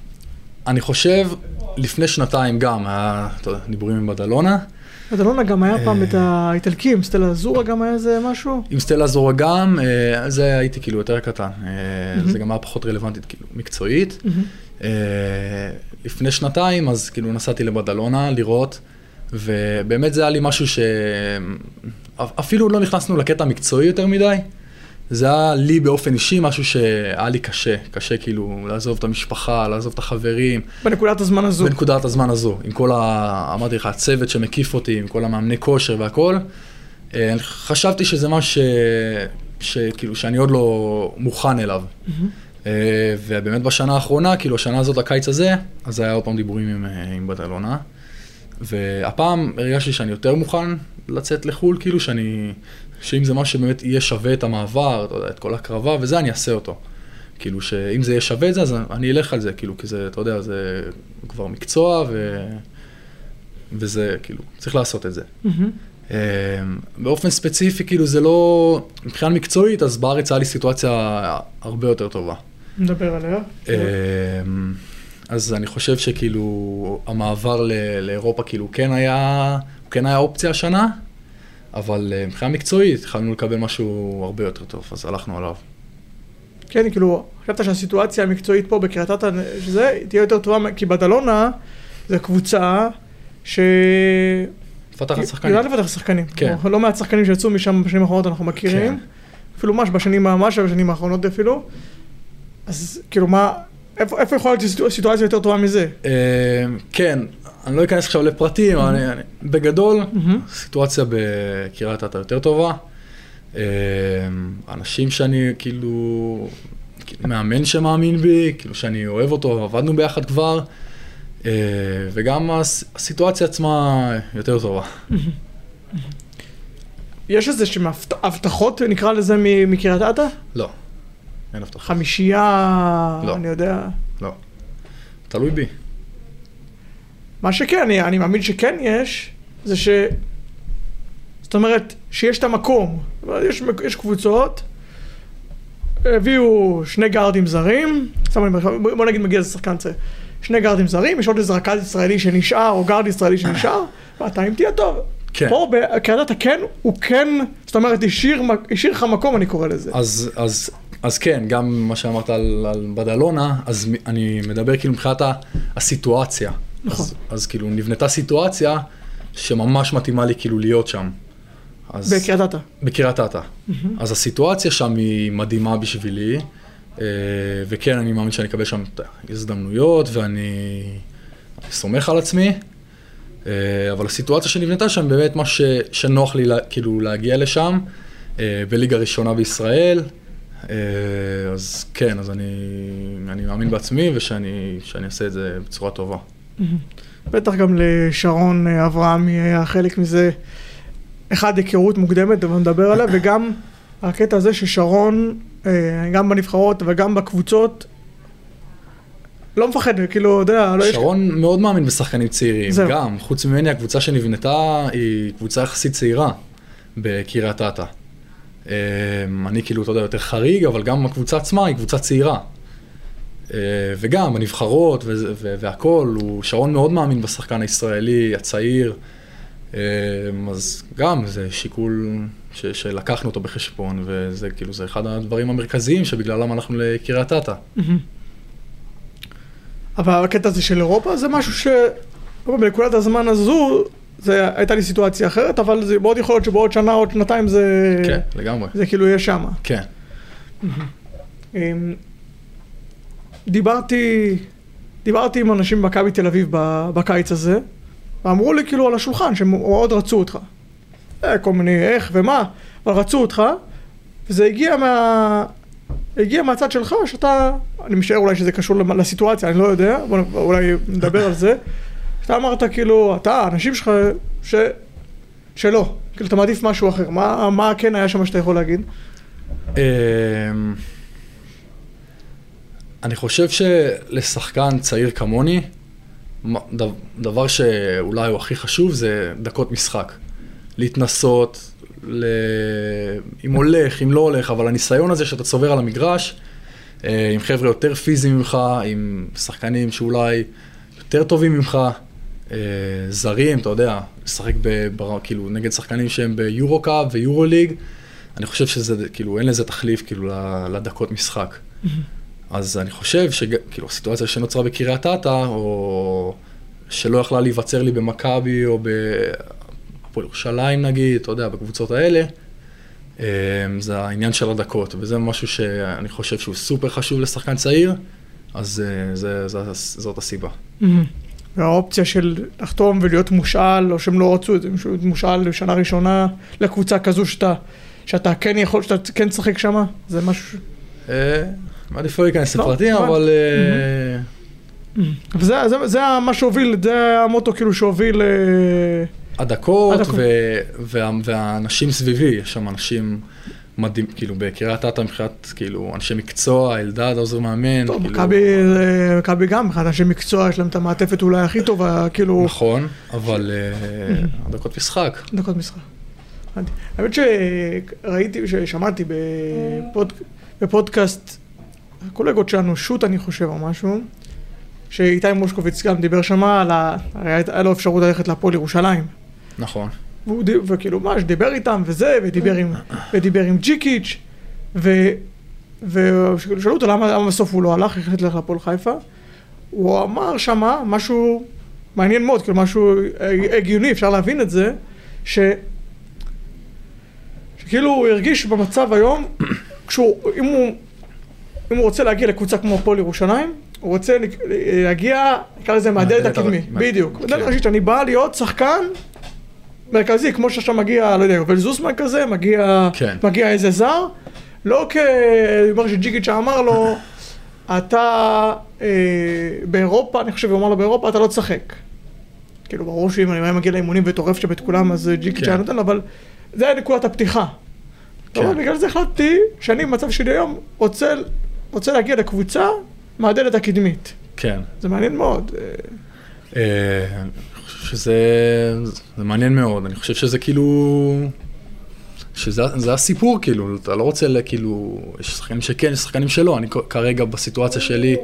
אני חושב, לפני שנתיים גם היה דיבורים עם בדלונה. בדלונה גם היה פעם אה. את האיטלקים, סטלה זורה גם היה איזה משהו? עם סטלה זורה גם, אה, זה הייתי כאילו יותר קטן. אה. זה גם היה פחות רלוונטית, כאילו, מקצועית. אה, לפני שנתיים, אז כאילו נסעתי לבדלונה לראות, ובאמת זה היה לי משהו ש... אפילו לא נכנסנו לקטע המקצועי יותר מדי. זה היה לי באופן אישי משהו שהיה לי קשה, קשה כאילו לעזוב את המשפחה, לעזוב את החברים. בנקודת הזמן הזו. בנקודת הזמן הזו, עם כל ה... אמרתי לך, הצוות שמקיף אותי, עם כל המאמני כושר והכל. אה, חשבתי שזה משהו ש... שכאילו, שאני עוד לא מוכן אליו. Mm-hmm. ובאמת בשנה האחרונה, כאילו, השנה הזאת, הקיץ הזה, אז היה עוד פעם דיבורים עם, אה, עם בטלונה. והפעם הרגשתי שאני יותר מוכן לצאת לחו"ל, כאילו שאני, שאם זה משהו שבאמת יהיה שווה את המעבר, אתה יודע, את כל הקרבה וזה, אני אעשה אותו. כאילו שאם זה יהיה שווה את זה, אז אני אלך על זה, כאילו, כי זה, אתה יודע, זה כבר מקצוע ו... וזה, כאילו, צריך לעשות את זה. Mm-hmm. באופן ספציפי, כאילו, זה לא, מבחינה מקצועית, אז בארץ היה לי סיטואציה הרבה יותר טובה. נדבר עליה. אז אני חושב שכאילו המעבר ל- לאירופה כאילו כן היה, כן היה אופציה השנה, אבל אה, מבחינה מקצועית התחלנו לקבל משהו הרבה יותר טוב, אז הלכנו עליו. כן, כאילו, חשבת שהסיטואציה המקצועית פה בקריית אתא, שזה תהיה יותר טובה, כי בדלונה זה קבוצה ש... מפתחת שחקנים. יודעת לפתח שחקנים. כן. לא מעט שחקנים שיצאו משם בשנים האחרונות אנחנו מכירים. כן. אפילו ממש בשנים, ממש בשנים האחרונות אפילו. אז כאילו מה, איפה, יכולה להיות סיטואציה יותר טובה מזה? אה, כן, אני לא אכנס עכשיו לפרטים, בגדול, הסיטואציה בקריית אתא יותר טובה. אה, אנשים שאני כאילו, מאמן שמאמין בי, כאילו שאני אוהב אותו, עבדנו ביחד כבר, אה, וגם הס- הסיטואציה עצמה יותר טובה. יש איזה שהם הבט- הבטחות, נקרא לזה, מקריית אתא? לא, אין הבטחה. חמישייה, לא. אני יודע. לא. תלוי בי. מה שכן, אני, אני מאמין שכן יש, זה ש... זאת אומרת, שיש את המקום. יש, יש קבוצות, הביאו שני גארדים זרים, בוא נגיד מגיע איזה שחקן צעיר. שני גארדים זרים, יש עוד איזה רכז ישראלי שנשאר, או גארד ישראלי שנשאר, ואתה אם תהיה טוב. כן. פה בקריית אתא כן, הוא כן, זאת אומרת, השאיר לך מקום, אני קורא לזה. אז, אז, אז כן, גם מה שאמרת על, על בדלונה, אז אני מדבר כאילו מבחינת הסיטואציה. נכון. אז, אז כאילו נבנתה סיטואציה שממש מתאימה לי כאילו להיות שם. אז, בקריית אתא. בקריית אתא. אז הסיטואציה שם היא מדהימה בשבילי, אה, וכן, אני מאמין שאני אקבל שם את ההזדמנויות, ואני אני סומך על עצמי, אה, אבל הסיטואציה שנבנתה שם באמת מה ש, שנוח לי לה, כאילו להגיע לשם, אה, בליגה ראשונה בישראל, אה, אז כן, אז אני, אני מאמין בעצמי ושאני שאני אעשה את זה בצורה טובה. בטח גם לשרון אה, אברהמי היה חלק מזה, אחד, היכרות מוקדמת, אבל נדבר עליה, וגם הקטע הזה ששרון, אה, גם בנבחרות וגם בקבוצות, לא מפחד, כאילו, אתה יודע, לא יש... שרון מאוד מאמין בשחקנים צעירים, זהו. גם, חוץ ממני הקבוצה שנבנתה היא קבוצה יחסית צעירה בקריית אתא. אה, אני כאילו, אתה יודע, יותר חריג, אבל גם הקבוצה עצמה היא קבוצה צעירה. אה, וגם הנבחרות וזה- ו- והכל, הוא, שרון מאוד מאמין בשחקן הישראלי, הצעיר, אה, אז גם זה שיקול שלקחנו אותו בחשבון, וזה כאילו, זה אחד הדברים המרכזיים שבגללם הלכנו לקריית אתא. אבל הקטע הזה של אירופה זה משהו ש... בנקודת הזמן הזו, זה הייתה לי סיטואציה אחרת, אבל זה מאוד יכול להיות שבעוד שנה, עוד שנתיים זה... כן, לגמרי. זה כאילו יהיה שמה. כן. אמ, דיברתי, דיברתי עם אנשים במכבי תל אביב בקיץ הזה, ואמרו לי כאילו על השולחן שהם מאוד רצו אותך. אה, כל מיני איך ומה, אבל רצו אותך, וזה הגיע מה... הגיע מהצד שלך, שאתה, אני משער אולי שזה קשור לסיטואציה, אני לא יודע, בוא אולי נדבר על זה. אתה אמרת כאילו, אתה, האנשים שלך, ש... שלא, כאילו אתה מעדיף משהו אחר, מה, מה כן היה שם שאתה יכול להגיד? אמ, אני חושב שלשחקן צעיר כמוני, דבר שאולי הוא הכי חשוב זה דקות משחק. להתנסות, ל... אם הולך, אם לא הולך, אבל הניסיון הזה שאתה צובר על המגרש, אה, עם חבר'ה יותר פיזיים ממך, עם שחקנים שאולי יותר טובים ממך, זרים, אתה יודע, לשחק ב... כאילו נגד שחקנים שהם ביורו-קאפ ויורו ליג, אני חושב שזה, כאילו, אין לזה תחליף, כאילו, לדקות משחק. אז אני חושב שכאילו, הסיטואציה שנוצרה בקריית אתא, או שלא יכלה להיווצר לי במכבי, או בהפועל ירושלים נגיד, אתה יודע, בקבוצות האלה, אה, זה העניין של הדקות, וזה משהו שאני חושב שהוא סופר חשוב לשחקן צעיר, אז אה, זה, זה, זאת הסיבה. והאופציה של לחתום ולהיות מושאל, או שהם לא רצו את זה, מישהו מושאל לשנה ראשונה לקבוצה כזו שאתה, שאתה כן יכול, שאתה כן תשחק שם, זה משהו... מעדיף לא להיכנס לא, לפרטים. אבל... אה, וזה זה, מה שהוביל, זה המוטו כאילו שהוביל... אה, הדקות, והאנשים סביבי, יש שם אנשים מדהים, כאילו בקריית אתא מבחינת, כאילו, אנשי מקצוע, אלדד, עוזר מאמן, טוב, כאילו... מכבי מכבי גם, אחד אנשי מקצוע, יש להם את המעטפת אולי הכי טובה, כאילו, נכון, אבל אה, הדקות משחק. דקות משחק. האמת שראיתי, ששמעתי בפוד, בפודקאסט, הקולגות שלנו, שוט אני חושב או משהו, שאיתי מושקוביץ גם דיבר שם על ה... הרי היה לו אפשרות ללכת להפועל ירושלים. נכון. והוא וכאילו ממש דיבר איתם וזה, ודיבר עם, ודיבר עם ג'יקיץ', ו... וכאילו שאלו אותו למה, למה בסוף הוא לא הלך, החליט ללכת להפועל חיפה. הוא אמר שמה משהו מעניין מאוד, כאילו משהו הגיוני, אפשר להבין את זה, ש... שכאילו הוא הרגיש במצב היום, כשהוא, אם הוא, אם הוא רוצה להגיע לקבוצה כמו הפועל ירושלים, הוא רוצה להגיע, נקרא לזה מהדלת הקדמי, בדיוק. כן. דלת ראשית, אני בא להיות שחקן מרכזי, כמו שעכשיו מגיע, לא יודע, יובל זוסמן כזה, מגיע, כן. מגיע איזה זר, לא כמו שג'יגיץ' אמר לו, אתה אה, באירופה, אני חושב, הוא אמר לו באירופה, אתה לא תשחק. כאילו, ברור שאם אני מגיע לאימונים וטורף שם את כולם, אז אה, ג'יגיץ' כן. היה נותן לו, אבל זה היה נקודת הפתיחה. כן. אבל בגלל זה החלטתי שאני במצב שלי היום רוצה, רוצה להגיע לקבוצה מהדלת הקדמית. כן. זה מעניין מאוד. שזה זה מעניין מאוד, אני חושב שזה כאילו... שזה זה הסיפור, כאילו, אתה לא רוצה, כאילו, יש שחקנים שכן, יש שחקנים שלא, אני כרגע בסיטואציה שלי,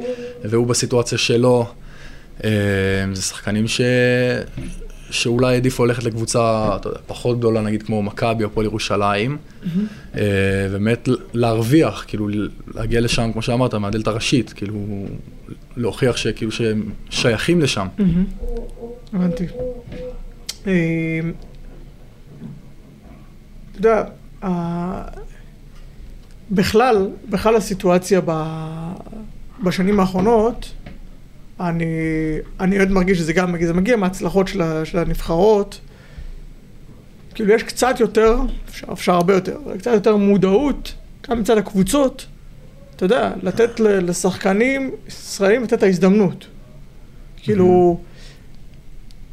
והוא בסיטואציה שלו, אה, זה שחקנים ש... שאולי העדיפו ללכת לקבוצה אתה יודע, פחות גדולה, נגיד כמו מכבי או הפועל ירושלים, אה, באמת להרוויח, כאילו להגיע לשם, כמו שאמרת, מהדלת הראשית, כאילו להוכיח שכאילו שהם שייכים לשם. הבנתי. אה, אתה יודע, בכלל, בכלל הסיטואציה בשנים האחרונות, אני, אני עוד מרגיש שזה גם, זה מגיע מההצלחות של, של הנבחרות. כאילו יש קצת יותר, אפשר, אפשר הרבה יותר, קצת יותר מודעות, גם מצד הקבוצות, אתה יודע, לתת לשחקנים ישראלים לתת את ההזדמנות. כאילו,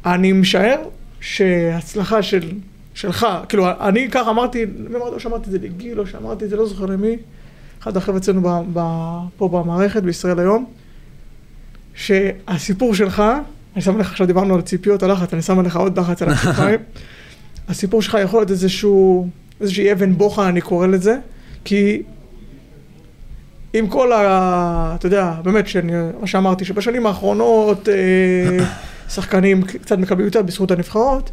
אני משער שהצלחה של, שלך, כאילו, אני ככה אמרתי, או שאמרתי את זה לגיל, או שאמרתי את זה, לא זוכר למי, אחד החבר'ה אצלנו ב, ב, פה במערכת, בישראל היום, שהסיפור שלך, אני שם לך, עכשיו דיברנו על ציפיות הלחץ, אני שם עליך עוד לחץ על הכתפיים, הסיפור שלך יכול להיות איזשהו, איזושהי אבן בוחן, אני קורא לזה, כי עם כל ה... אתה יודע, באמת, שאני, מה שאמרתי, שבשנים האחרונות אה, שחקנים קצת מקבלים יותר בזכות הנבחרות.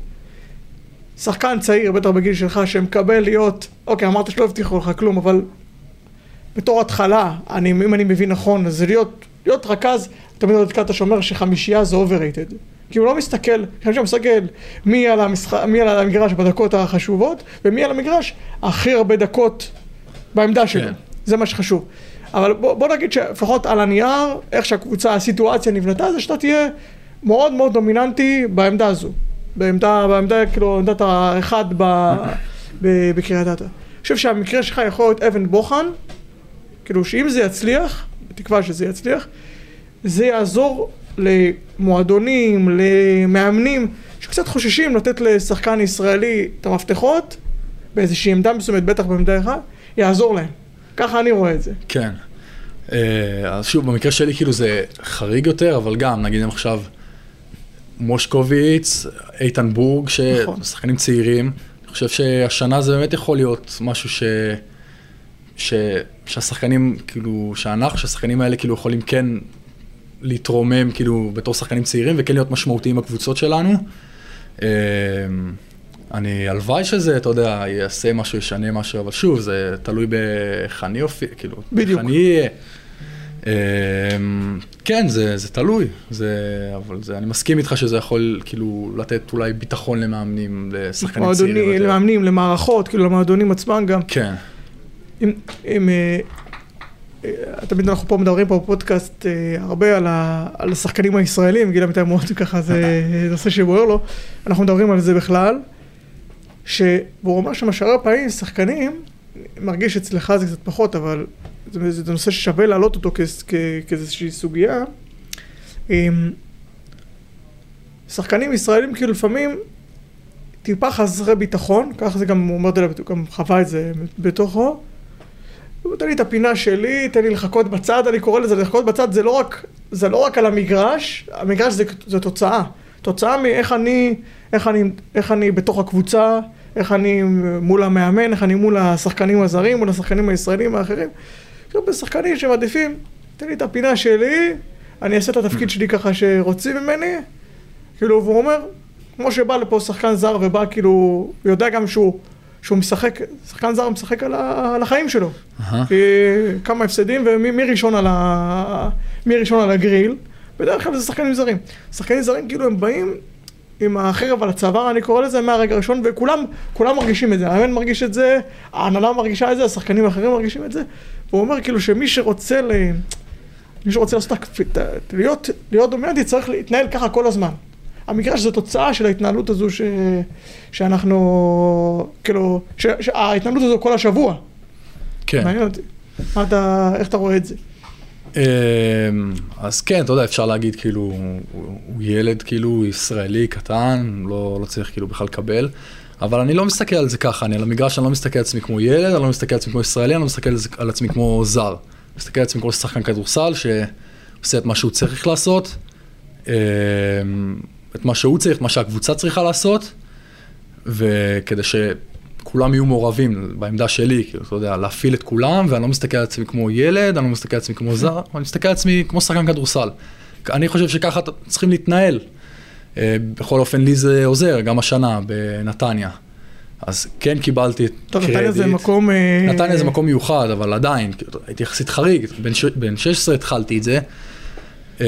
שחקן צעיר, בטח בגיל שלך, שמקבל להיות, אוקיי, אמרת שלא הבטיחו לך כלום, אבל בתור התחלה, אני, אם אני מבין נכון, זה להיות, להיות רכז, תמיד עוד קאטה שאומר שחמישייה זה overrated. כי הוא לא מסתכל, חמישייה מסתכל מי על, המשחק, מי על המגרש בדקות החשובות, ומי על המגרש הכי הרבה דקות בעמדה שלו. כן. זה מה שחשוב. אבל בוא, בוא נגיד שלפחות על הנייר, איך שהקבוצה, הסיטואציה נבנתה, זה שאתה תהיה מאוד מאוד דומיננטי בעמדה הזו. בעמדה, בעמדה, כאילו, עמדת האחד בקריית אתא. אני חושב שהמקרה שלך יכול להיות אבן בוחן, כאילו שאם זה יצליח, בתקווה שזה יצליח, זה יעזור למועדונים, למאמנים, שקצת חוששים לתת לשחקן ישראלי את המפתחות, באיזושהי עמדה מסוימת, בטח בעמדה אחת, יעזור להם. ככה אני רואה את זה. כן. אה, אז שוב, במקרה שלי כאילו זה חריג יותר, אבל גם, נגיד אם עכשיו מושקוביץ, איתן בורג, נכון. ששחקנים צעירים, אני חושב שהשנה זה באמת יכול להיות משהו ש... ש... שהשחקנים, כאילו, שאנחנו, שהשחקנים האלה כאילו יכולים כן להתרומם כאילו בתור שחקנים צעירים וכן להיות משמעותיים בקבוצות שלנו. אני, הלוואי שזה, אתה יודע, יעשה משהו, ישנה משהו, אבל שוב, זה תלוי באיך אני אופיע, כאילו, בדיוק. איך אני אהיה. אה, כן, זה, זה תלוי, זה, אבל זה, אני מסכים איתך שזה יכול כאילו לתת אולי ביטחון למאמנים, לשחקנים צעירים. למאמנים, למערכות, כאילו למועדונים עצמם גם. כן, אם, אם, אה, אה, תמיד אנחנו פה מדברים פה בפודקאסט אה, הרבה על, ה, על השחקנים הישראלים, גיל אמיתי מאוד ככה זה נושא שבוער לו, אנחנו מדברים על זה בכלל, שהוא אומר שמה שהרבה פעמים שחקנים, מרגיש אצלך זה קצת פחות, אבל זה, זה נושא ששווה להעלות אותו כאיזושהי סוגיה. אמ, שחקנים ישראלים כאילו לפעמים טיפה חסרי ביטחון, ככה זה גם, הוא אומר זה, הוא גם חווה את זה בתוכו. תן לי את הפינה שלי, תן לי לחכות בצד, אני קורא לזה לחכות בצד, זה לא רק, זה לא רק על המגרש, המגרש זה, זה תוצאה. תוצאה מאיך אני, איך אני, איך אני בתוך הקבוצה, איך אני מול המאמן, איך אני מול השחקנים הזרים, מול השחקנים הישראלים האחרים. יש הרבה שחקנים שמעדיפים, תן לי את הפינה שלי, אני אעשה את התפקיד שלי ככה שרוצים ממני. כאילו, והוא אומר, כמו שבא לפה שחקן זר ובא כאילו, יודע גם שהוא, שהוא משחק, שחקן זר משחק על, ה, על החיים שלו. כי כמה הפסדים ומי מי ראשון על, ה, מי ראשון על הגריל. בדרך כלל זה שחקנים זרים. שחקנים זרים כאילו הם באים עם החרב על הצוואר, אני קורא לזה מהרגע הראשון, וכולם כולם מרגישים את זה. המאמן מרגיש את זה, ההנהלה מרגישה את זה, השחקנים האחרים מרגישים את זה. והוא אומר כאילו שמי שרוצה ל... מי שרוצה לעשות, את את- להיות, להיות דומיננטי צריך להתנהל ככה כל הזמן. המגרש זה תוצאה של ההתנהלות הזו ש... שאנחנו, כאילו, ש... שההתנהלות הזו כל השבוע. כן. מעניין אותי. אתה, איך אתה רואה את זה? אמ, אז כן, אתה יודע, אפשר להגיד כאילו, הוא ילד כאילו ישראלי קטן, לא, לא צריך כאילו בכלל לקבל, אבל אני לא מסתכל על זה ככה, אני על המגרש אני לא מסתכל על עצמי כמו ילד, אני לא מסתכל על עצמי כמו ישראלי, אני לא מסתכל על, עצמי כמו זר. אני מסתכל על עצמי כמו שחקן כדורסל שעושה את מה שהוא צריך לעשות, אמ, את מה שהוא צריך, מה שהקבוצה צריכה לעשות, וכדי שכולם יהיו מעורבים בעמדה שלי, כאילו, אתה יודע, להפעיל את כולם, ואני לא מסתכל על עצמי כמו ילד, אני לא מסתכל על עצמי כמו זר, אני מסתכל על עצמי כמו שחקן כדורסל. אני חושב שככה צריכים להתנהל. אה, בכל אופן, לי זה עוזר, גם השנה בנתניה. אז כן קיבלתי טוב, קרדיט. נתניה זה מקום... אה, נתניה זה מקום מיוחד, אבל עדיין, כאילו, הייתי יחסית חריג, בן ש- בן 16 התחלתי את זה. אמ,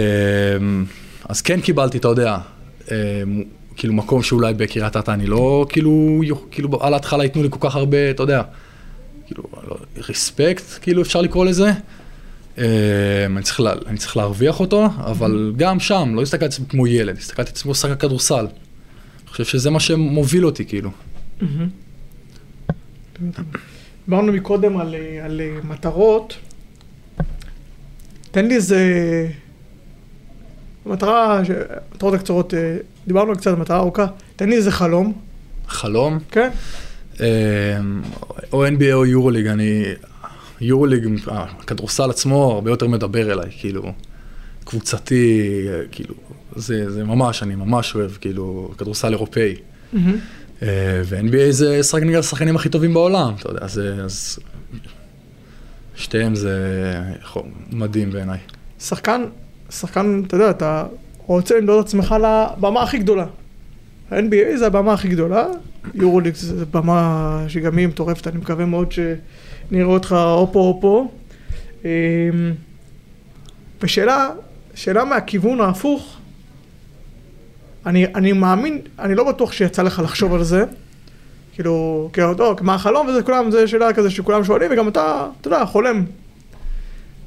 אז כן קיבלתי, אתה יודע, כאילו מקום שאולי בקריית אתא אני לא, כאילו, כאילו על ההתחלה ייתנו לי כל כך הרבה, אתה יודע, כאילו, לא, רספקט, כאילו אפשר לקרוא לזה. אמ, אני צריך, לה, אני צריך להרוויח אותו, אבל גם שם, לא הסתכלתי על עצמי כמו ילד, הסתכלתי על עצמי כמו שחקן כדורסל. אני חושב שזה מה שמוביל אותי, כאילו. דיברנו מקודם על, על מטרות. תן לי איזה... מטרה, מטרות הקצרות, אה, דיברנו קצת על מטרה ארוכה. תן לי איזה חלום, חלום, כן? אמ, או NBA או יורוליג, אני... יורוליג, אה, הכדורסל עצמו הרבה יותר מדבר אליי, כאילו, קבוצתי, אה, כאילו, זה, זה ממש, אני ממש אוהב, כאילו, כדורסל אירופאי. מהמם. אה, ו-NBA זה שחק נגד השחקנים הכי טובים בעולם, אתה יודע, זה, אז... שתיהם זה יכול- מדהים בעיניי. שחקן, שחקן, אתה יודע, אתה רוצה למדוד את עצמך לבמה הכי גדולה. ה-NBA זה הבמה הכי גדולה, יורוליג זה במה שגם היא מטורפת, אני מקווה מאוד שנראה אותך או פה או פה. אמ, ושאלה, שאלה מהכיוון ההפוך, אני, אני מאמין, אני לא בטוח שיצא לך לחשוב על זה, כאילו, כאילו, טוב, מה החלום וזה כולם, זה שאלה כזה שכולם שואלים, וגם אתה, אתה יודע, חולם.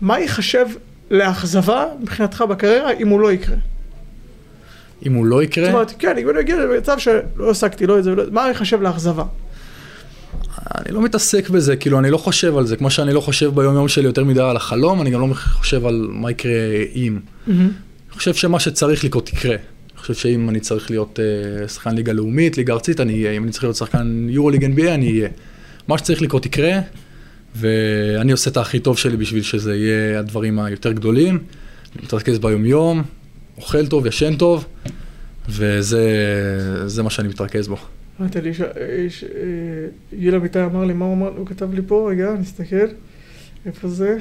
מה ייחשב לאכזבה מבחינתך בקריירה אם הוא לא יקרה? אם הוא לא יקרה, זאת אומרת, כן, אם אני אגיע למצב שלא השגתי לא את זה, מה ייחשב לאכזבה? אני לא מתעסק בזה, כאילו, אני לא חושב על זה, כמו שאני לא חושב ביום יום שלי יותר מדי על החלום, אני גם לא חושב על מה יקרה אם. אני חושב שמה שצריך לקרות יקרה. אני חושב שאם אני צריך להיות uh, שחקן ליגה לאומית, ליגה ארצית, אני אהיה. אם אני צריך להיות שחקן יורו ליג NBA, אני אהיה. מה שצריך לקרות יקרה, ואני עושה את הכי טוב שלי בשביל שזה יהיה הדברים היותר גדולים. אני מתרכז ביום-יום, אוכל טוב, ישן טוב, וזה זה מה שאני מתרכז בו. אמרת לי, יש- אה, גיל אמיתי אמר לי, מה הוא אמר? הוא כתב לי פה, רגע, נסתכל, איפה זה?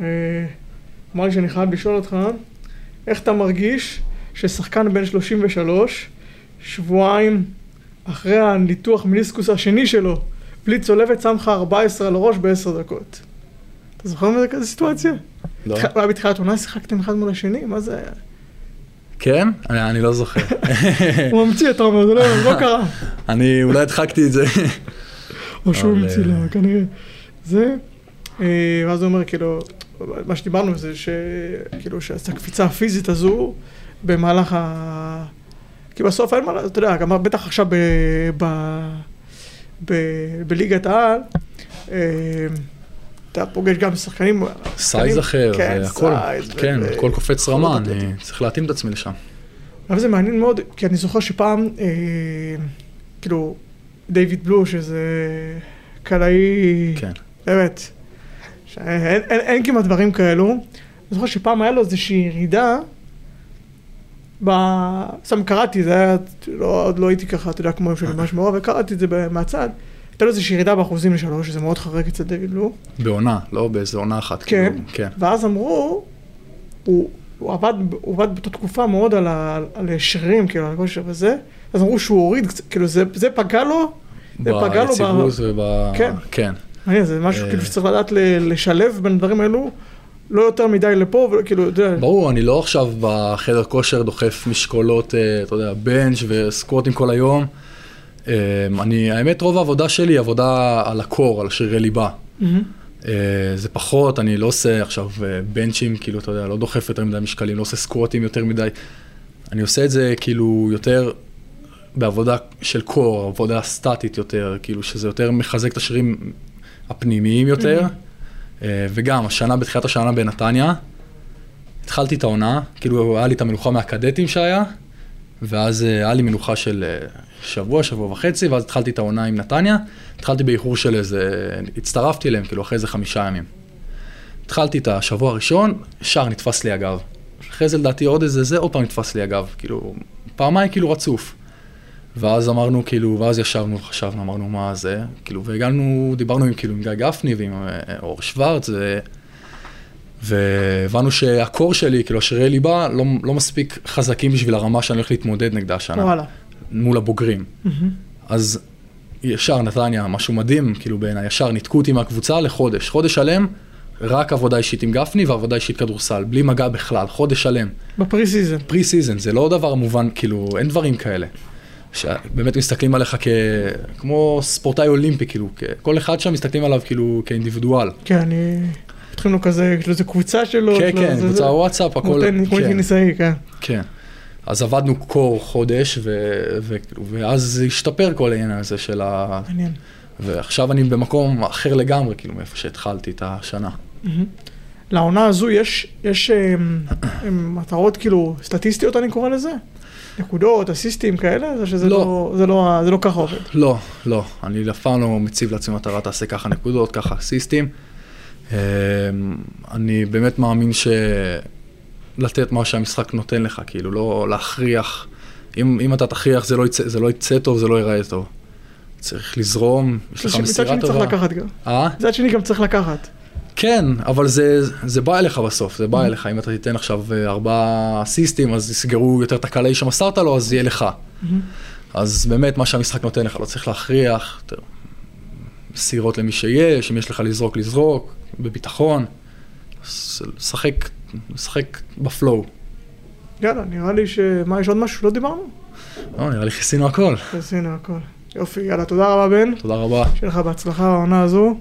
אה, אמר לי שאני חייב לשאול אותך, איך אתה מרגיש ששחקן בן 33, שבועיים אחרי הניתוח מיניסקוס השני שלו, בלי צולבת, שם לך 14 על הראש בעשר דקות? אתה זוכר מזה כזה סיטואציה? לא. אולי בתחילת עונה שיחקתם אחד מול השני? מה זה היה? כן? אני אני לא זוכר. הוא ממציא, אתה אומר, זה לא לא קרה. אני אולי הדחקתי את זה. או שהוא המציא אה, לה, כנראה. זה, אה, ואז הוא אומר, כאילו, מה שדיברנו זה שכאילו, שעשה הקפיצה הפיזית הזו במהלך ה... כי בסוף אין מה, לעשות, אתה יודע, גם בטח עכשיו. בליגת העל, אה, אתה פוגש גם שחקנים... size אחר, כן, size, כן, ו- הכל קופץ רמה, התחתית. אני צריך להתאים את עצמי לשם. אבל זה מעניין מאוד, כי אני זוכר שפעם, אה, כאילו, דיוויד בלו, שזה קלעי, כן. באמת, שאין, אין, אין כמעט דברים כאלו. אני זוכר שפעם היה לו איזושהי ירידה, ב... סתם קראתי, זה היה, לא, עוד לא הייתי ככה, אתה יודע, כמו שאני ממש מעורב, וקראתי את זה מהצד. הייתה לו איזושהי ירידה באחוזים לשלוש, שזה מאוד חרק אצל דיוויד בלו. בעונה, לא באיזה עונה אחת. כן. כאילו, כן. ואז אמרו, הוא, הוא, עבד, הוא עבד באותה תקופה מאוד על, ה, על שרירים, כאילו, על הכושר וזה, אז אמרו שהוא הוריד, כאילו, זה, זה פגע לו, זה פגע לו ב... ביציבות וב... כן. כן. מעניין, זה משהו אה. כאילו שצריך לדעת לשלב בין הדברים האלו, לא יותר מדי לפה, וכאילו, אתה יודע, ברור, אני לא עכשיו בחדר כושר דוחף משקולות, אה, אתה יודע, בנץ' וסקווטים כל היום. אה, אני, האמת, רוב העבודה שלי היא עבודה על הקור, על שרירי ליבה. מהמם. אה, זה פחות, אני לא עושה עכשיו אה, בנצ'ים, כאילו, אתה יודע, לא דוחף יותר מדי משקלים, לא עושה סקווטים יותר מדי. אני עושה את זה כאילו יותר בעבודה של קור, עבודה סטטית יותר, כאילו שזה יותר מחזק את השרירים הפנימיים יותר. אה, וגם, השנה, בתחילת השנה בנתניה, התחלתי את העונה, כאילו היה לי את המנוחה מהקדטים שהיה, ואז אה, היה לי מנוחה של אה, שבוע, שבוע וחצי, ואז התחלתי את העונה עם נתניה. התחלתי באיחור של איזה, הצטרפתי אליהם, כאילו אחרי איזה חמישה ימים. התחלתי את השבוע הראשון, ישר נתפס לי הגב. אחרי זה לדעתי עוד איזה זה, עוד פעם נתפס לי הגב, כאילו, פעמיים כאילו רצוף. ואז אמרנו, כאילו, ואז ישבנו, חשבנו, אמרנו, מה זה, כאילו, והגענו, דיברנו עם, כאילו, עם גיא גפני ועם אה, אור שוורץ, ו... והבנו שהקור שלי, כאילו, השרירי ליבה, לא, לא מספיק חזקים בשביל הרמה שאני הולך להתמודד נגדה השנה, וואלה. מול הבוגרים. מהמם. אז ישר נתניה, משהו מדהים, כאילו בעיניי, ישר ניתקו אותי מהקבוצה לחודש. חודש שלם, רק עבודה אישית עם גפני ועבודה אישית כדורסל, בלי מגע בכלל, חודש שלם. ב pre-season. pre-season, זה לא דבר מובן, כאילו, אין דברים כאלה. שבאמת מסתכלים עליך כ... כמו ספורטאי אולימפי, כאילו. כל אחד שם מסתכלים עליו כאילו כאינדיבידואל. כן, אני... פותחים לו כזה, יש לו איזה קבוצה שלו. כן, כן, קבוצה וואטסאפ, הכל, טניס- כמו כן, טניסאי, כן. כן. אז עבדנו core חודש. ואז השתפר כל העניין הזה של ה... מעניין. ועכשיו אני במקום אחר לגמרי, כאילו, מאיפה שהתחלתי את השנה. לעונה הזו יש, יש אמ, אמ, מטרות כאילו סטטיסטיות אני קורא לזה? נקודות, אסיסטים כאלה? זה שזה לא. לא, זה לא, זה לא ככה עובד. לא, לא, אני אף פעם לא מציב לעצמי מטרה, תעשה ככה נקודות, ככה אסיסטים. אמ, אני באמת מאמין שלתת מה שהמשחק נותן לך, כאילו, לא להכריח. אם, אם אתה תכריח זה לא, יצא, זה לא יצא טוב, זה לא ייראה טוב. צריך לזרום, יש לך מצד מסירה שני צריך טובה. לקחת גם. אה? מצד שני גם צריך לקחת. כן, אבל זה, זה בא אליך בסוף, זה. בא אליך. אם אתה תיתן עכשיו אה, ארבעה אסיסטים, אז יסגרו יותר את הקלעי שמסרת לו, אז יהיה לך. אז באמת, מה שהמשחק נותן לך, לא צריך להכריח, יותר מסירות למי שיש, אם יש לך לזרוק, לזרוק, בביטחון. אז לשחק, לשחק בפלואו. יאללה, נראה לי שמה, יש עוד משהו שלא דיברנו? לא, נראה לי כיסינו הכל. עשינו הכל. יופי, יאללה, תודה רבה בן. תודה רבה. שיהיה לך בהצלחה בעונה הזו,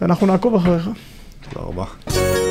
ואנחנו נעקוב אחריך. תודה רבה.